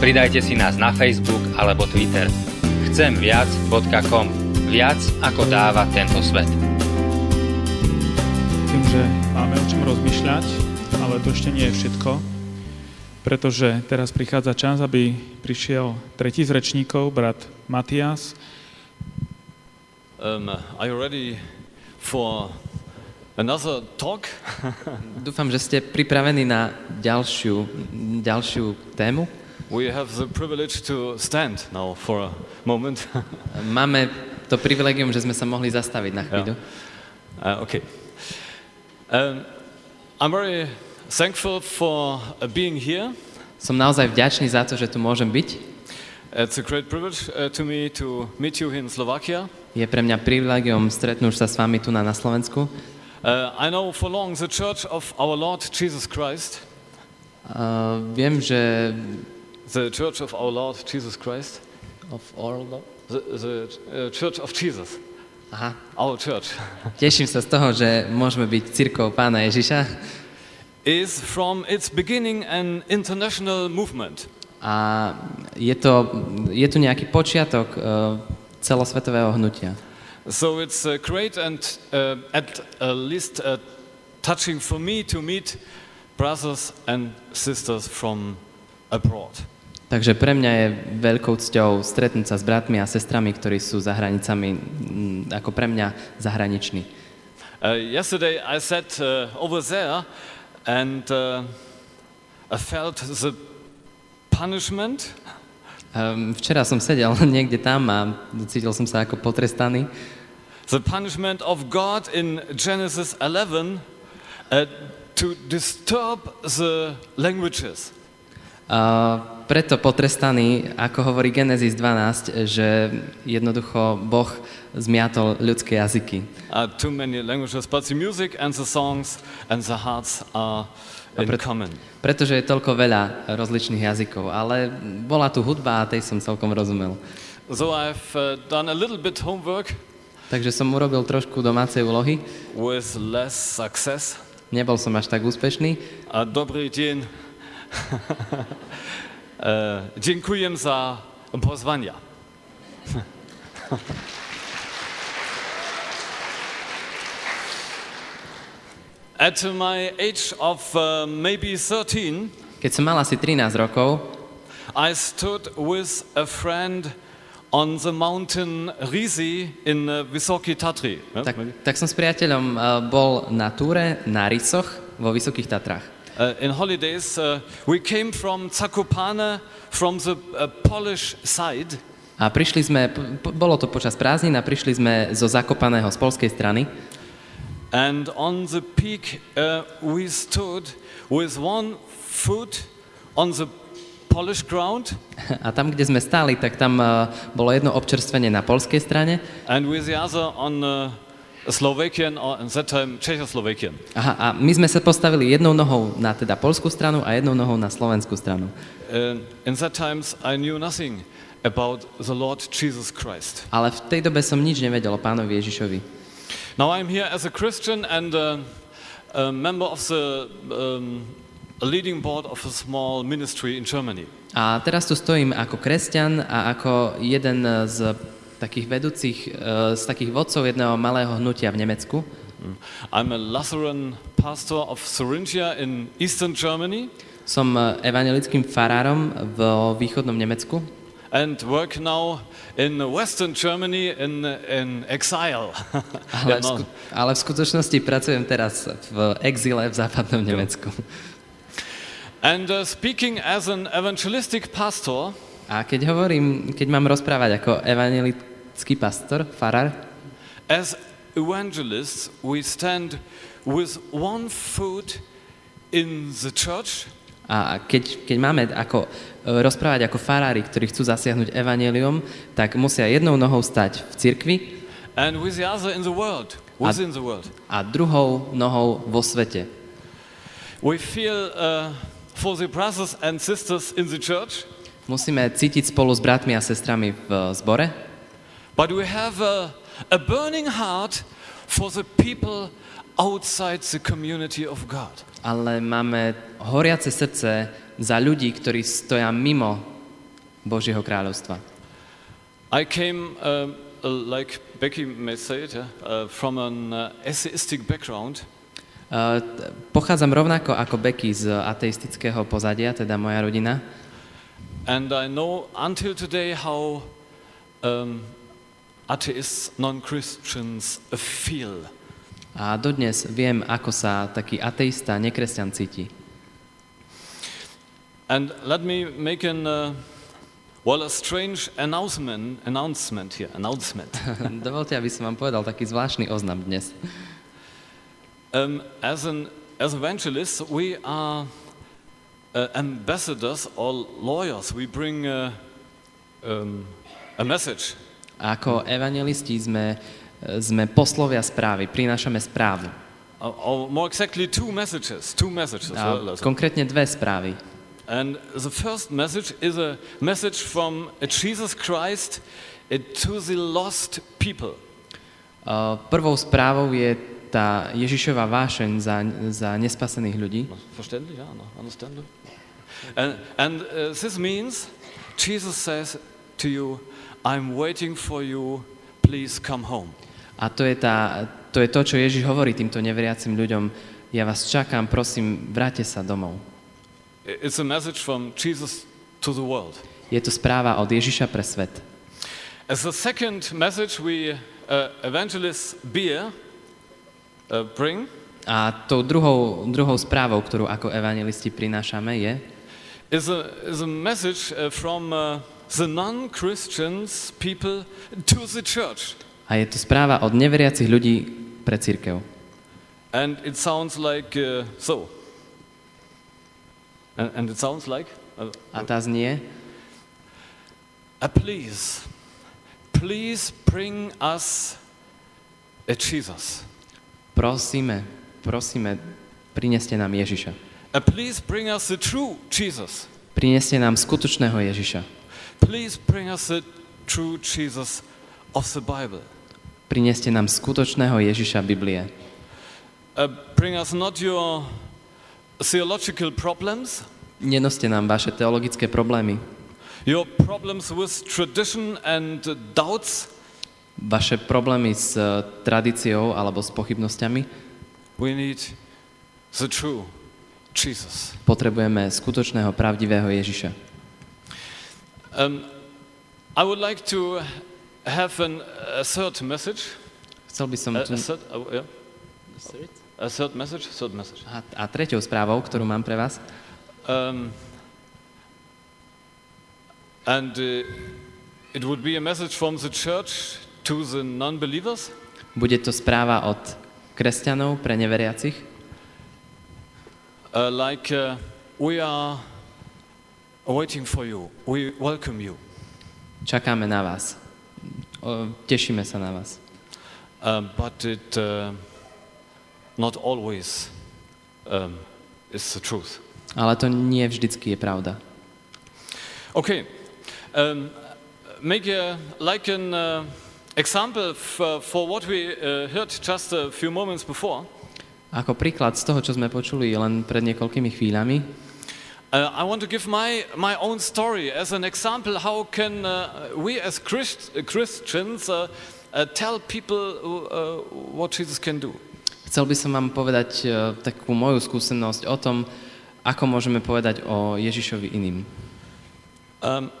Pridajte si nás na Facebook alebo Twitter. Chcemviac.com Viac ako dáva tento svet. Tým, že máme o čom rozmýšľať, ale to ešte nie je všetko, pretože teraz prichádza čas, aby prišiel tretí z rečníkov, brat Matias. Um, are you ready for another talk? Dúfam, že ste pripravení na ďalšiu, ďalšiu tému. We have the privilege to stand now for a moment. Máme to privilegium, že sme sa mohli zastaviť na chvíľu. Yeah. Uh, okay. Um, I'm very thankful for uh, being here. Som naozaj vďačný za to, že tu môžem byť. It's a great privilege uh, to me to meet you in Slovakia. Je pre mňa privilegium stretnúť sa s vami tu na, na Slovensku. Uh, I know for long the Church of our Lord Jesus Christ. Uh, viem, že the Church of our Lord Jesus Christ. Of our Lord? The, the uh, Church of Jesus. Aha. Our church. Teším sa z toho, že môžeme byť cirkou pána Ježiša. is from its beginning an international movement. A je, to, je tu nejaký počiatok uh, celosvetového hnutia. So it's uh, great and uh, at uh, least uh, touching for me to meet brothers and sisters from abroad. Takže pre mňa je veľkou cťou stretnúť sa s bratmi a sestrami, ktorí sú za hranicami, ako pre mňa zahraniční. Uh, yesterday I said uh, over there and uh, I felt the punishment. Um, včera som sedel niekde tam a cítil som sa ako potrestaný. The punishment of God in Genesis 11 uh, to disturb the languages. Uh, preto potrestaný, ako hovorí Genesis 12, že jednoducho Boh zmiatol ľudské jazyky. Uh, too many languages, but the music and the songs and the hearts are in pret- common. Pretože je toľko veľa rozličných jazykov, ale bola tu hudba a tej som celkom rozumel. So I've uh, done a little bit homework. Takže som urobil trošku domácej úlohy. With less success. Nebol som až tak úspešný. A dobrý deň. uh, dziękuję za pozwania. At my age of uh, maybe 13, keď som mal asi 13 rokov, I stood with a friend on the mountain Risi in uh, Vysoké Tatry. Tak, tak som s priateľom uh, bol na túre na Rysoch vo Vysokých Tatrách. Uh, in holidays, uh, we came from Zakopane, from the uh, Polish side. A prišli sme, bolo to počas prázdnin a prišli sme zo Zakopaného z polskej strany. And on the peak uh, we stood with one foot on the Polish ground. A tam, kde sme stáli, tak tam uh, bolo jedno občerstvenie na polskej strane. And with the other on uh, Slovakian or in that time Czechoslovakian. Aha, a my sme sa postavili jednou nohou na teda polskú stranu a jednou nohou na slovenskú stranu. Uh, in that times I knew nothing about the Lord Jesus Christ. Ale v tej dobe som nič nevedel o pánovi Ježišovi. Now I'm here as a Christian and a, a member of the um, leading board of a small ministry in Germany. A teraz tu stojím ako kresťan a ako jeden z takých vedúcich, z takých vodcov jedného malého hnutia v Nemecku. I'm a Lutheran pastor of Thuringia in eastern Germany. Som evangelickým farárom v východnom Nemecku. And work now in Western Germany in, in exile. ale, v sku- ale v skutočnosti pracujem teraz v exile v západnom Nemecku. And uh, speaking as an evangelistic pastor, a keď hovorím, keď mám rozprávať ako evangelický pastor, farár, as evangelists we stand with one foot in the church A keď, keď máme ako, e, rozprávať ako farári, ktorí chcú zasiahnuť evanelium, tak musia jednou nohou stať v cirkvi and with the other in the world, within the world. a druhou nohou vo svete. We feel uh, for the brothers and sisters in the church, Musíme cítiť spolu s bratmi a sestrami v e, zbore, but we have a, a burning heart for the people outside the community of God. ale máme horiace srdce za ľudí, ktorí stoja mimo Božieho kráľovstva. I came, um, uh, like Becky may say it, yeah, uh, from an uh, atheistic background. Uh, Pochádzam rovnako ako Becky z ateistického pozadia, teda moja rodina. And I know until today how um, atheists, non Christians feel. A dodnes viem, ako sa taký ateista, nekresťan cíti. And let me make an, uh, well, a strange announcement, announcement here, announcement. Dovolte, aby som vám povedal taký zvláštny oznam dnes. um, as an as evangelists, we are uh, ambassadors or lawyers. We bring uh, um, a message. Ako evangelisti sme, sme poslovia správy, prinášame správu. Or, or more exactly, two messages. Two messages. A konkrétne dve správy. And the first message is a message from uh, Jesus Christ uh, to the lost people. Uh, Prvou správou je tá Ježišova vášeň za, za nespasených ľudí. Verständlich? Ja, no, understandable. And, and uh, this means Jesus says to you, I'm waiting for you, please come home. A to je, tá, to je to, čo Ježiš hovorí týmto neveriacim ľuďom. Ja vás čakám, prosím, vráte sa domov. It's a message from Jesus to the world. Je to správa od Ježiša pre svet. As the second message we uh, evangelists bear, uh, bring, A tou druhou, druhou správou, ktorú ako evangelisti prinášame, je, is a, is a message uh, from uh, the non-Christians people to the church. a je to správa od neveriacich ľudí pre církev. And it sounds like uh, so. And, and it sounds like, uh, A tá znie, uh, please, please bring us a Jesus. prosíme, prosíme, prineste nám Ježiša. Uh, please bring us the true Jesus. Prineste nám skutočného Ježiša. Please bring us the true Jesus of the Bible. Prineste nám skutočného Ježiša Biblie. Uh, bring us not your theological problems, Nenoste nám vaše teologické problémy, your problems with tradition and uh, doubts. vaše problémy s eh, tradíciou alebo s pochybnosťami. We need the true Jesus. Potrebujeme skutočného, pravdivého Ježiša. Um, I would like to have an, a third message. Chcel by som A, tu... a, third, uh, yeah. a third message? Third message. A, a treťou správou, ktorú mám pre vás, Um, and uh, it would be a message from the church to the non-believers. bude to správa od kresťanov pre neveriacich. Uh, like uh, we are waiting for you. We welcome you. Čakáme na vás. O, tešíme sa na vás. Um, but it uh, not always um, is the truth. Ale to nie vždycky je pravda. Okay, um, make a, like an uh, example f- for what we uh, heard just a few moments before. Ako príklad z toho, čo sme počuli len pred niekoľkými chvíľami, Uh, I want to give my, my own story as an example. How can uh, we as Christ, uh, Christians uh, uh, tell people uh, what Jesus can do? chcel by som vám povedať takú moju skúsenosť o tom, ako môžeme povedať o Ježišovi iným. Um,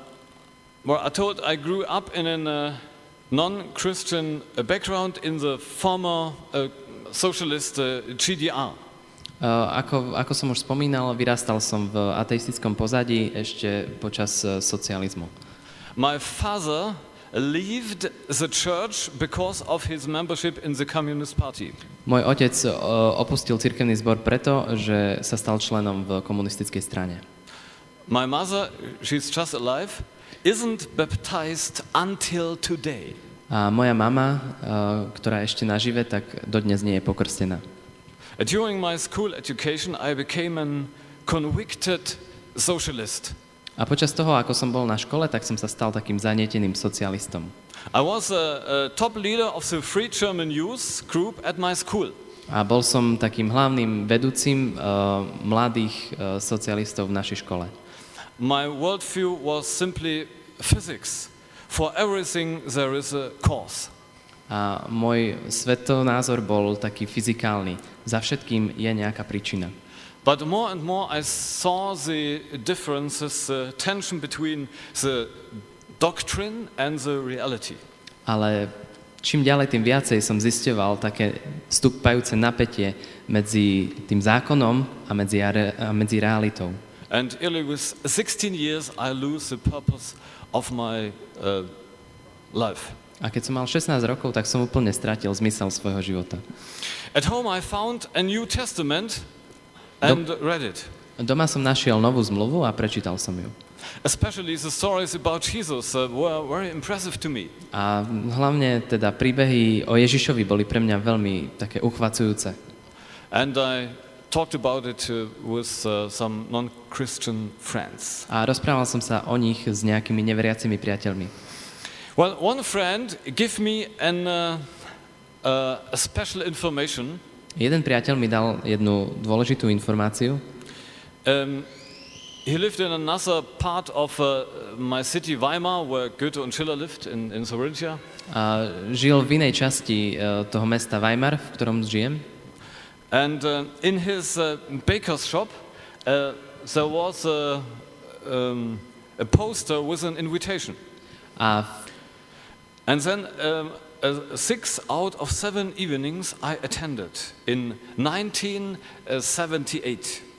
well, I told I grew up in a non-Christian background in the former socialist GDR. E, Ako, ako som už spomínal, vyrastal som v ateistickom pozadí ešte počas e, socializmu. My father left the church because of his membership in the Communist Party. Môj otec o, opustil cirkevný zbor preto, že sa stal členom v komunistickej strane. My mother, she's just alive, isn't baptized until today. A moja mama, ktorá ešte nažive, tak dodnes nie je pokrstená. During my school education, I became an convicted socialist. A počas toho, ako som bol na škole, tak som sa stal takým zanieteným socialistom. I was a, a top leader of the Free German Youth group at my school. A bol som takým hlavným vedúcim uh, mladých uh, socialistov v našej škole. My worldview was simply physics. For everything there is a cause. A môj svetonázor bol taký fyzikálny. Za všetkým je nejaká príčina. But more and more I saw the differences, the tension between the doctrine and the reality. Ale čím ďalej, tým viacej som zisťoval také stúpajúce napätie medzi tým zákonom a medzi, a medzi realitou. And early with 16 years, I lose the purpose of my uh, life. A keď som mal 16 rokov, tak som úplne stratil zmysel svojho života. At home, I found a New Testament and read it. Doma som našiel novú zmluvu a prečítal som ju. Especially the stories about Jesus uh, were very impressive to me. A hlavne teda príbehy o Ježišovi boli pre mňa veľmi také uchvacujúce. And I talked about it uh, with uh, some non-Christian friends. A rozprával som sa o nich s nejakými neveriacimi priateľmi. Well, one friend gave me an, uh, uh, a special information. Jeden priateľ mi dal jednu dôležitú informáciu. Um, he lived in another part of uh, my city, Weimar, where Goethe and Schiller lived in, in Thuringia. A žil v inej časti e, toho mesta Weimar, v ktorom žijem. And uh, in his uh, baker's shop, uh, there was a, um, a poster with an invitation. A And then um, uh, six out of seven evenings I attended in 1978.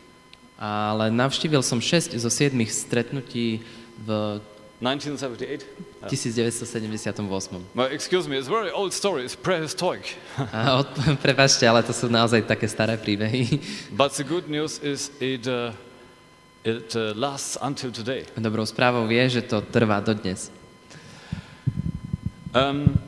ale navštívil som 6 zo 7 stretnutí v 1978? 1978. Well, excuse me, it's a very old story. It's prehistoric. A od, prepačte, ale to sú naozaj také staré príbehy. but the good news is it, uh, it uh, lasts until today. Dobrou správou je, že to trvá dodnes. Um,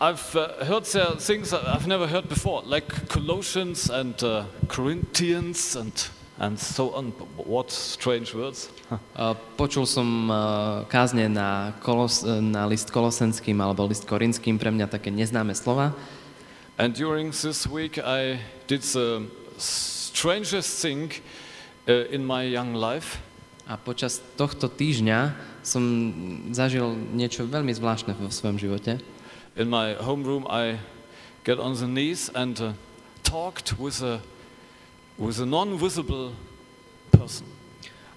I've uh, heard there things I've never heard before, like Colossians and uh, Corinthians and, and so on. What strange words. A Počul som e, kázne na, kolos, na list kolosenským alebo list korinským, pre mňa také neznáme slova. And during this week, I did the strangest thing uh, in my young life. A počas tohto týždňa som zažil niečo veľmi zvláštne vo svojom živote. In my homeroom, I get on the knees and uh, talked with a, with a non-visible person.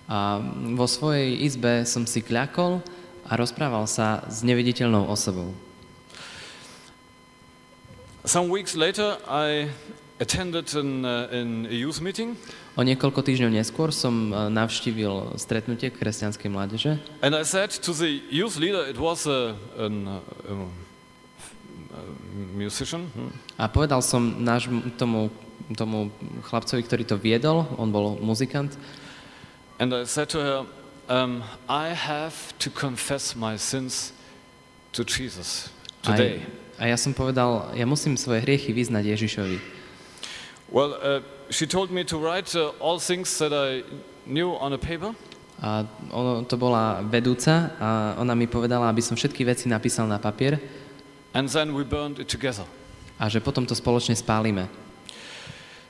A vo svojej izbe som si kľakol a rozprával sa s neviditeľnou osobou. Some weeks later, I attended an, uh, an, a youth meeting, O niekoľko týždňov neskôr som e, navštívil stretnutie kresťanskej mládeže and I said to the youth leader, it was a, an, uh, a musician, hmm, a povedal som náš, tomu, tomu chlapcovi, ktorý to viedol, on bol muzikant, and I said to her, um, I have to confess my sins to Jesus a, today. a ja som povedal, ja musím svoje hriechy vyznať Ježišovi. Well, uh, she told me to write uh, all things that I knew on a paper. A ono, to bola vedúca a ona mi povedala, aby som všetky veci napísal na papier And then we burned it together. a že potom to spoločne spálime.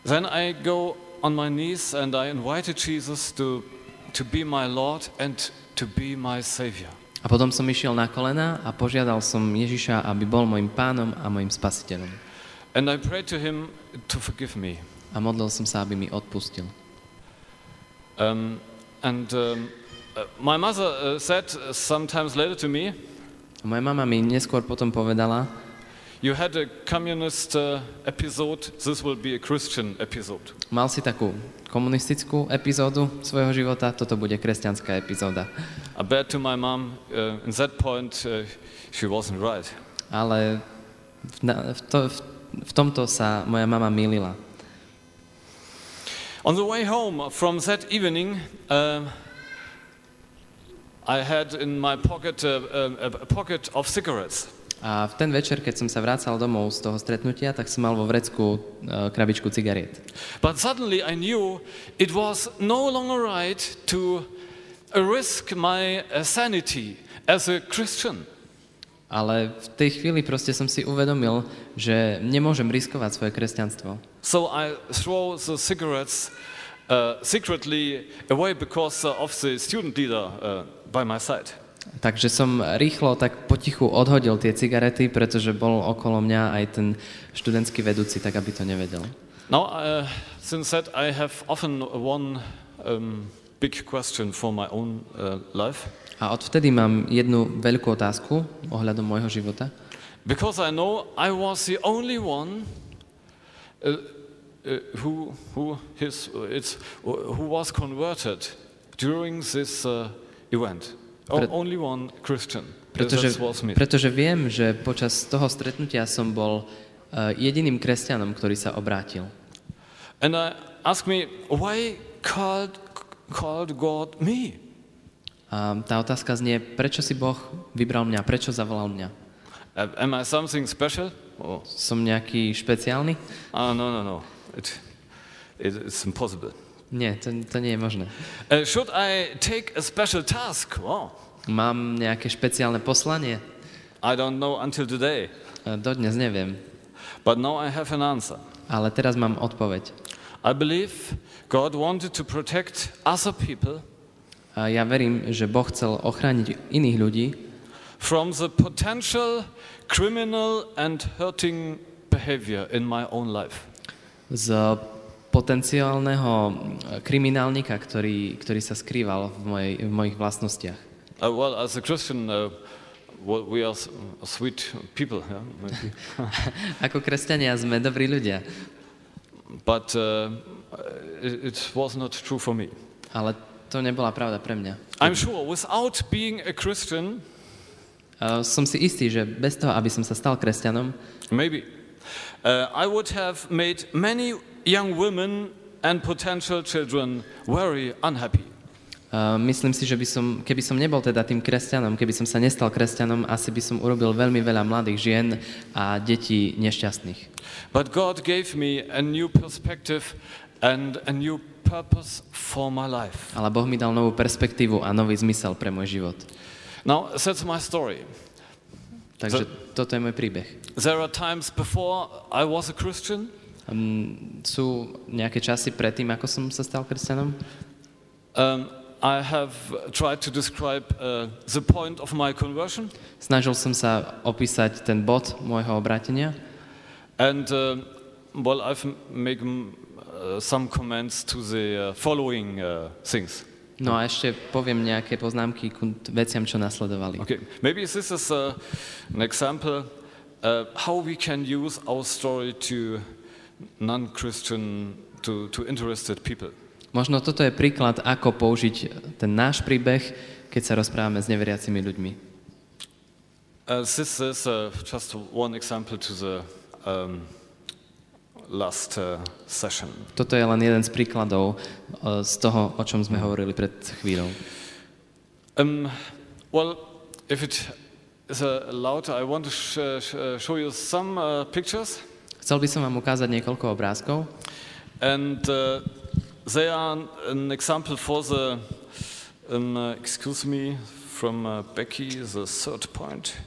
Then I go on my knees and I invited Jesus to, to be my Lord and to be my Savior. A potom som išiel na kolena a požiadal som Ježiša, aby bol môjim pánom a môjim spasiteľom. And I prayed to Him to forgive me. A modlil som sa, aby mi odpustil. Um, and um, uh, my mother uh, said sometimes later to me, A moja mama mi neskôr potom povedala, You had a communist uh, episode, this will be a Christian episode. Mal si takú komunistickú epizódu svojho života, toto bude kresťanská epizóda. I bet to my mom, uh, in that point, uh, she wasn't right. Ale v, na, v, to, v, v tomto sa moja mama mýlila. On the way home from that evening, uh, I had in my pocket a, a, a pocket of cigarettes. A v ten večer, keď som sa vracal domov z toho stretnutia, tak som mal vo vrecku uh, krabičku cigariet. But suddenly I knew it was no longer right to risk my uh, sanity as a Christian. Ale v tej chvíli proste som si uvedomil, že nemôžem riskovať svoje kresťanstvo. So I throw the cigarettes uh, secretly away because uh, of the student leader uh, by my side. Takže som rýchlo tak potichu odhodil tie cigarety, pretože bol okolo mňa aj ten študentský vedúci, tak aby to nevedel. Now, uh, since that, I have often one um, big question for my own uh, life. A odvtedy mám jednu veľkú otázku ohľadom môjho života. Because I know I was the only one uh, uh, who, who, his, it's, who was converted during this uh, event. Pre- only one Christian. Pretože, pretože viem, že počas toho stretnutia som bol uh, jediným kresťanom, ktorý sa obrátil. And I ask me, why called, called God me? Tá otázka znie, prečo si Boh vybral mňa, prečo zavolal mňa? Uh, Am I something special? Oh, Som nejaký špeciálny? ah, no, no, no. It, it, it's impossible. Nie, to, to nie je možné. Uh, should I take a special task? Wow. Mám nejaké špeciálne poslanie? I don't know until today. E, Dodnes neviem, But now I have an answer. ale teraz mám odpoveď. I believe God wanted to protect other people A ja verím, že Boh chcel ochrániť iných ľudí from the potential criminal and hurting behavior in my own life. z potenciálneho e, kriminálnika, ktorý, ktorý sa skrýval v, mojej, v mojich vlastnostiach. Uh, well, as a Christian, uh, well, we are s- sweet people, yeah. Ako kresťania sme dobrí ľudia, but uh, it, it was not true for me. ale to nebola pravda pre mňa. I'm sure without being a Christian, A som si istý, že bez toho, aby som sa stal kresťanom, maybe, uh, I would have made many young women and potential children very unhappy. a myslím si, že by som, keby som nebol teda tým kresťanom, keby som sa nestal kresťanom, asi by som urobil veľmi veľa mladých žien a detí nešťastných. But God gave me a new perspective and a new purpose for my life. Ale Boh mi dal novú perspektívu a nový zmysel pre môj život. Now, that's my story. Takže toto je môj príbeh. There are times before I was a Christian, Um, sú nejaké časy predtým, ako som sa stal kresťanom? um, I have tried to describe uh, the point of my conversion, Snažil som sa opísať ten bod môjho obrátenia and uh, well, I've made some comments to the uh, following uh, things. No a ešte poviem nejaké poznámky t- veciam, čo nasledovali. Okay, maybe this is uh, an example uh, how we can use our story to non-Christian, to, to interested people. Možno toto je príklad, ako použiť ten náš príbeh, keď sa rozprávame s neveriacimi ľuďmi. Uh, this is uh, just one example to the um, last uh, session. Toto je len jeden z príkladov eh, z toho, o čom sme hovorili pred chvíľou. Um, well, if it is uh, allowed, I want to sh- sh- uh, show you some uh, pictures, Chcel by som vám ukázať niekoľko obrázkov. and uh, they are an example for the, um, uh, excuse me, from uh, Becky, the third point,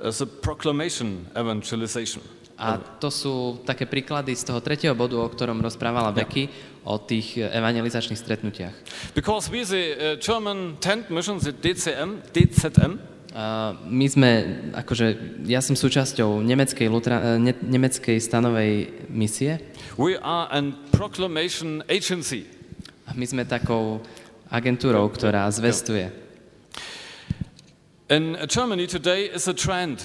uh, the proclamation evangelization. A to sú také príklady z toho tretieho bodu, o ktorom rozprávala Becky, o tých eh, evangelizačných stretnutiach. Because we, the uh, German tent mission, the DCM, DZM, A my sme, akože, ja som súčasťou nemeckej, lutra, eh, ne, nemeckej stanovej misie we are a proclamation agency. a my sme takou agentúrou, ktorá zvestuje. In Germany today is a trend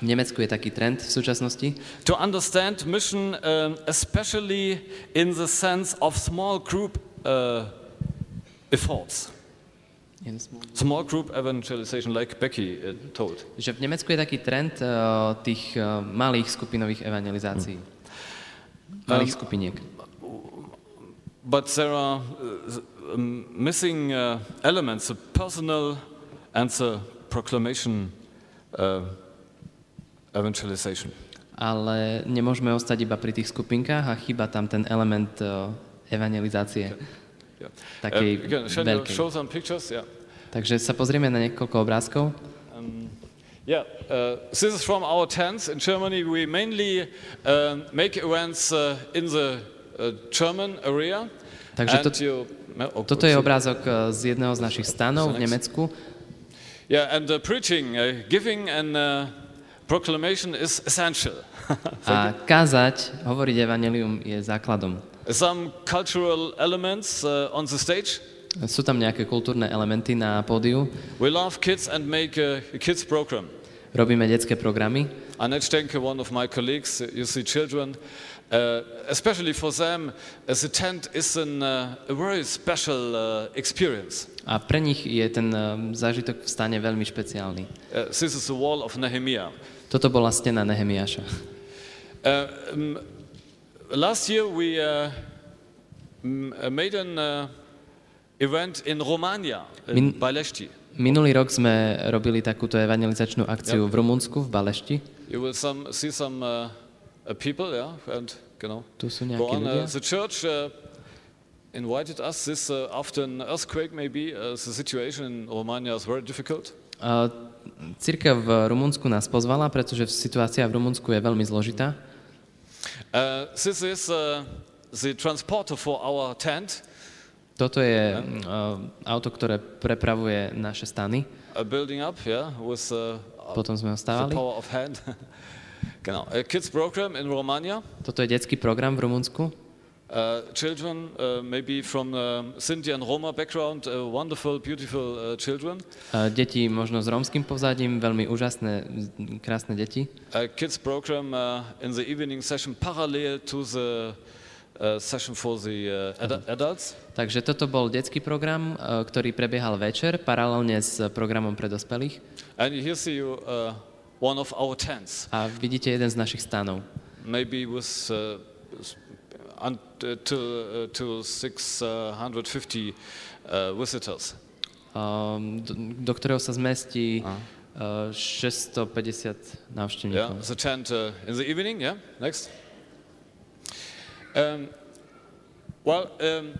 V Nemecku je taký trend v súčasnosti, to understand mission, um, especially in the sense of small group uh, efforts. Small group evangelization, like Becky uh, told. že v Nemecku je taký trend uh, tých uh, malých skupinových evangelizácií. Malých Um, skupiniek. But there are uh, um, missing uh, elements, the personal and the proclamation uh, evangelization. Ale nemôžeme ostať iba pri tých skupinkách a chýba tam ten element uh, evangelizácie. Yeah. Takej Uh, again, veľkej. show some pictures? Yeah. Takže sa pozrieme na niekoľko obrázkov. Um, yeah, uh, this is from our tents in Germany. We mainly uh, make events uh, in the uh, German area. Takže to- oh, Toto je obrázok uh, z jedného z našich stanov v Nemecku. Yeah, and uh, preaching, uh, giving, and uh, proclamation is essential. A kázať, hovoriť evanelium je základom. Some cultural elements uh, on the stage. Sú tam nejaké kultúrne elementy na pódiu. We love kids and make a, a kids program. Robíme detské programy. Annette Stenke, one of my colleagues, uh, you see children, uh, especially for them, as a tent is an, uh, a very special uh, experience. A pre nich je ten um, zážitok v stane veľmi špeciálny. Uh, this is the wall of Nehemiah. Toto bola stena Nehemiáša. Uh, um, last year we uh, uh, made an uh, event in Romania, in Balešti. Minulý rok sme robili takúto evangelizačnú akciu v Rumunsku, v Balešti. You will some, see some uh, uh, people, yeah, and you know, Tu sú nejakí on. ľudia. Uh, the church uh, invited us. This uh, after an earthquake, maybe uh, the situation in Romania is very difficult. A Církev v Rumunsku nás pozvala, pretože situácia v Rumunsku je veľmi zložitá. Uh, this is uh, the transporter for our tent, Toto je uh, auto, ktoré prepravuje naše stany. uh, building up, yeah, with uh, Potom sme ho the stávali. power of hand. genau. A kids program in Romania. Toto je detský program v Rumunsku. Uh, children, uh, maybe from um, Sinti and Roma background, uh, wonderful, beautiful uh, children. Uh, Deti možno s rómskym povzadím, veľmi úžasné, krásne deti. A kids program uh, in the evening session parallel to the uh, session for the uh, ad- adults. Takže toto bol detský program, uh, ktorý prebiehal večer, paralelne s programom pre dospelých. And here see you uh, one of our tents, A vidíte jeden z našich stanov. maybe with uh, until to 650 uh, visitors. um, do, do ktorého sa zmestí uh, 650 Yeah, návštevníkov. the tent uh, in the evening. Yeah, next. Um, well, um,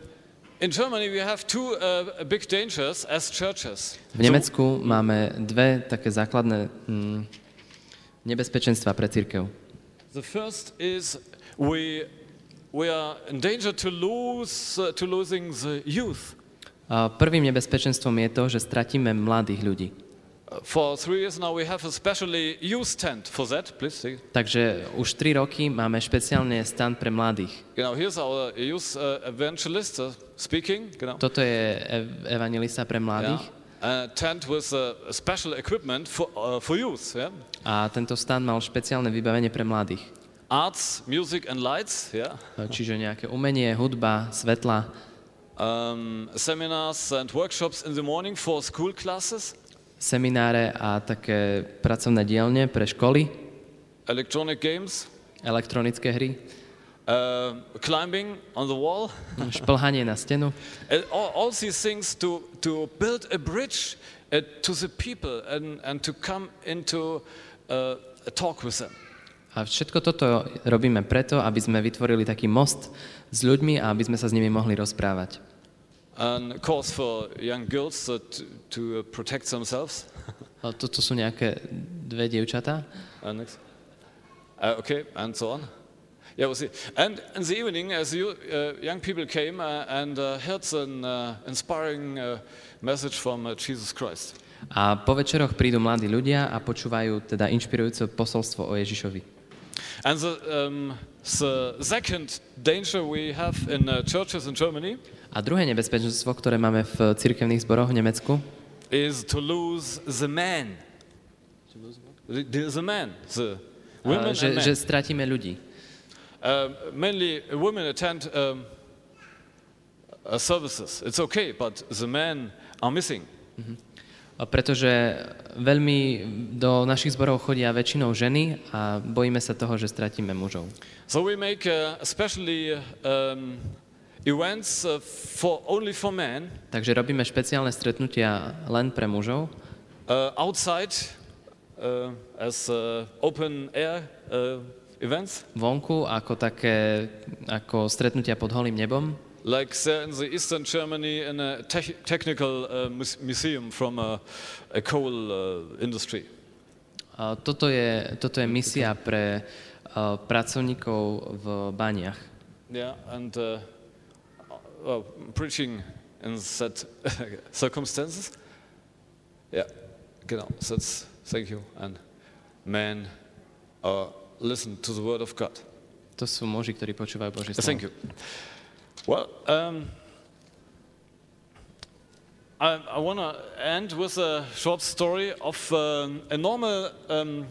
in Germany we have two uh, big dangers as churches. V Nemecku máme dve také základné mm, nebezpečenstva pre církev. The first is we we are in danger to lose uh, to losing the youth. A prvým nebezpečenstvom je to, že stratíme mladých ľudí. Uh, For three years now we have a specially youth tent for that. Please see. Takže už 3 roky máme špeciálne stan pre mladých. Genau, here's our youth uh, evangelist uh, speaking. Genau. Toto je ev- evangelista pre Yeah. mladých. A tent with special equipment for uh, for youth. Yeah. A tento stan mal špeciálne vybavenie pre mladých. Arts, music, and lights. Yeah. Čiže nejaké umenie, hudba, svetla, Um, seminars and workshops in the morning for school classes. semináre a také pracovné dielne pre školy, Electronic games. elektronické hry, Uh, climbing on the wall. šplhanie na stenu. All, all these things to, to build a bridge uh, to the people and, and to come into uh, a talk with them. A všetko toto robíme preto, aby sme vytvorili taký most s ľuďmi a aby sme sa s nimi mohli rozprávať. And of course, for young girls to, to uh, protect themselves. A toto sú nejaké dve dievčatá. Uh, next. Uh, okay, and so on. Yeah, we'll see. And in the evening, as you uh, young people came uh, and uh, heard an uh, inspiring uh, message from uh, Jesus Christ. A po večeroch prídu mladí ľudia a počúvajú teda inšpirujúce posolstvo o Ježišovi. And the, um, the second danger we have in uh, churches in Germany A druhé nebezpečenstvo, ktoré máme v cirkevných zboroch v Nemecku, is to lose the man. the, the man, the women že, and men. že stratíme ľudí. Um, mainly women attend um, uh, services. It's okay, but the men are missing. A Pretože veľmi do našich zborov chodia väčšinou ženy a bojíme sa toho, že stratíme mužov. So we make uh, especially um, events uh, for only for men Takže robíme špeciálne stretnutia len pre mužov, uh, outside uh, as uh, open air uh, events, vonku ako také, ako stretnutia pod holým nebom. Like there in the eastern Germany in a tech technical uh, mus- museum from a, a coal uh, industry. A toto je, toto je misia pre uh, pracovníkov v baniach. Yeah, and uh, well, preaching in that circumstances. Yeah, genau. That's thank you. And men uh, listen to the word of God. To sú muži, ktorí počúvajú Božie Uh, Thank slovo. you. Well, um, I, I want to end with a short story of um, a normal um,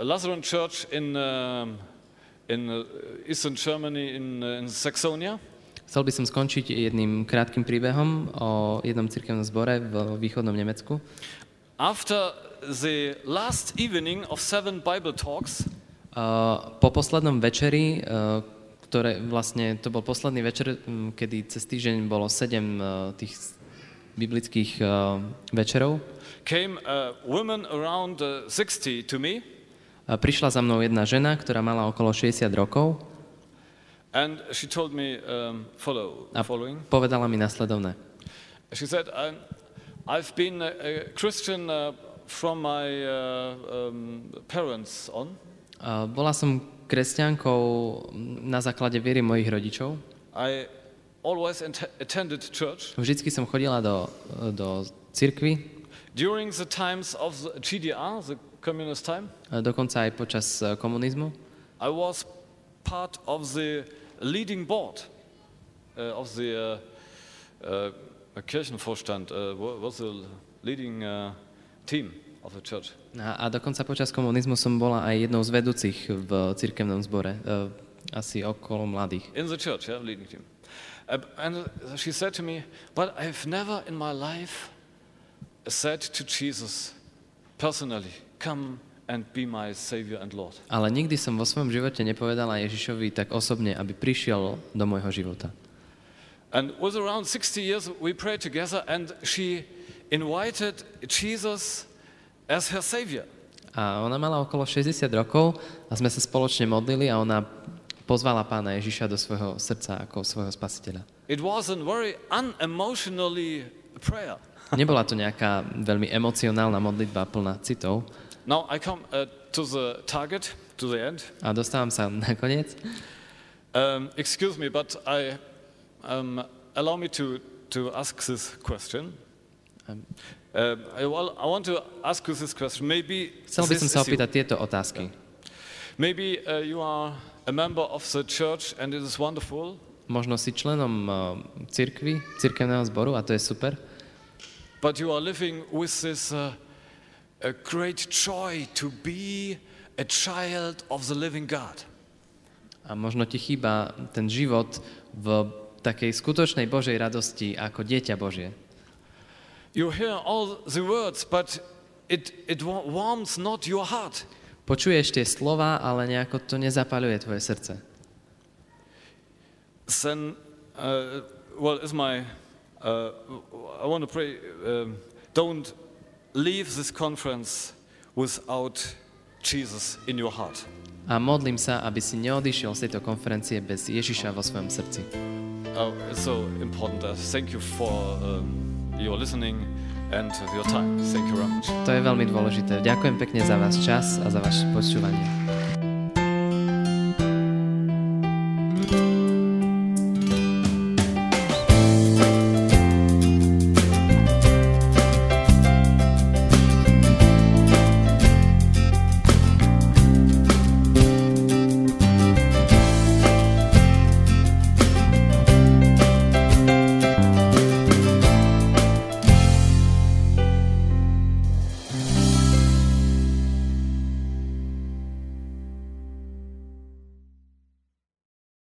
Lutheran church in um, in uh, eastern Germany in, uh, in Saxonia. Chcel by som skončiť jedným krátkým príbehom o jednom cirkevnom zbore v východnom Nemecku. After the last evening of seven Bible talks, Uh, po poslednom večeri, uh, ktoré vlastne, to bol posledný večer, um, kedy cez týždeň bolo sedem uh, tých biblických uh, večerov, came a woman around uh, 60 to me a prišla za mnou jedna žena, ktorá mala okolo 60 rokov and she told me um, follow, a following. povedala mi nasledovné. She said, I've been a, Christian uh, from my uh, um, parents on. Bola som kresťankou na základe viery mojich rodičov. I always attended church. Vždycky som chodila do, do cirkvy, During the times of the GDR, the communist time, dokonca aj počas uh, komunizmu. I was part of the leading board uh, of the uh, uh, Kirchenvorstand, uh, wa- was the leading uh, team of the church. A, a dokonca počas komunizmu som bola aj jednou z vedúcich v cirkevnom zbore, uh, asi okolo mladých. In the church, yeah, leading team. Uh, and she said to me, But I've never in my life said to Jesus personally, Come and be my Savior and Lord. Ale nikdy som vo svojom živote nepovedala Ježišovi tak osobne, aby prišiel do môjho života. And with around 60 years, we prayed together, and she invited Jesus as her Savior. A ona mala okolo 60 rokov a sme sa spoločne modlili a ona pozvala pána Ježiša do svojho srdca ako svojho spasiteľa. It was a very unemotionally prayer. Nebola to nejaká veľmi emocionálna modlitba plná citov. Now I come uh, to the target, to the end. A dostávam sa nakoniec. Um, excuse me, but I um, allow me to, to ask this question. Um, Uh, Chcel by som sa opýtať tieto otázky. Maybe uh, you are a member of the church and it is wonderful. Možno si členom uh, cirkvy, cirkevného zboru a to je super, But you are living with this uh, a great joy to be a child of the living God. a možno ti chýba ten život v takej skutočnej Božej radosti ako dieťa Božie. You hear all the words, but it, it warms not your heart. Počuješ tie slova, ale nejako to nezapaľuje tvoje srdce. Then, uh, well, is my, uh, I want to pray, um, don't leave this conference without Jesus in your heart. A modlím sa, aby si neodišiel z tejto konferencie bez Ježiša vo svojom srdci. Oh, it's so important. Uh, thank you for um, your listening and your time. Thank you very much. To je veľmi dôležité. Ďakujem pekne za váš čas a za vaše počúvanie.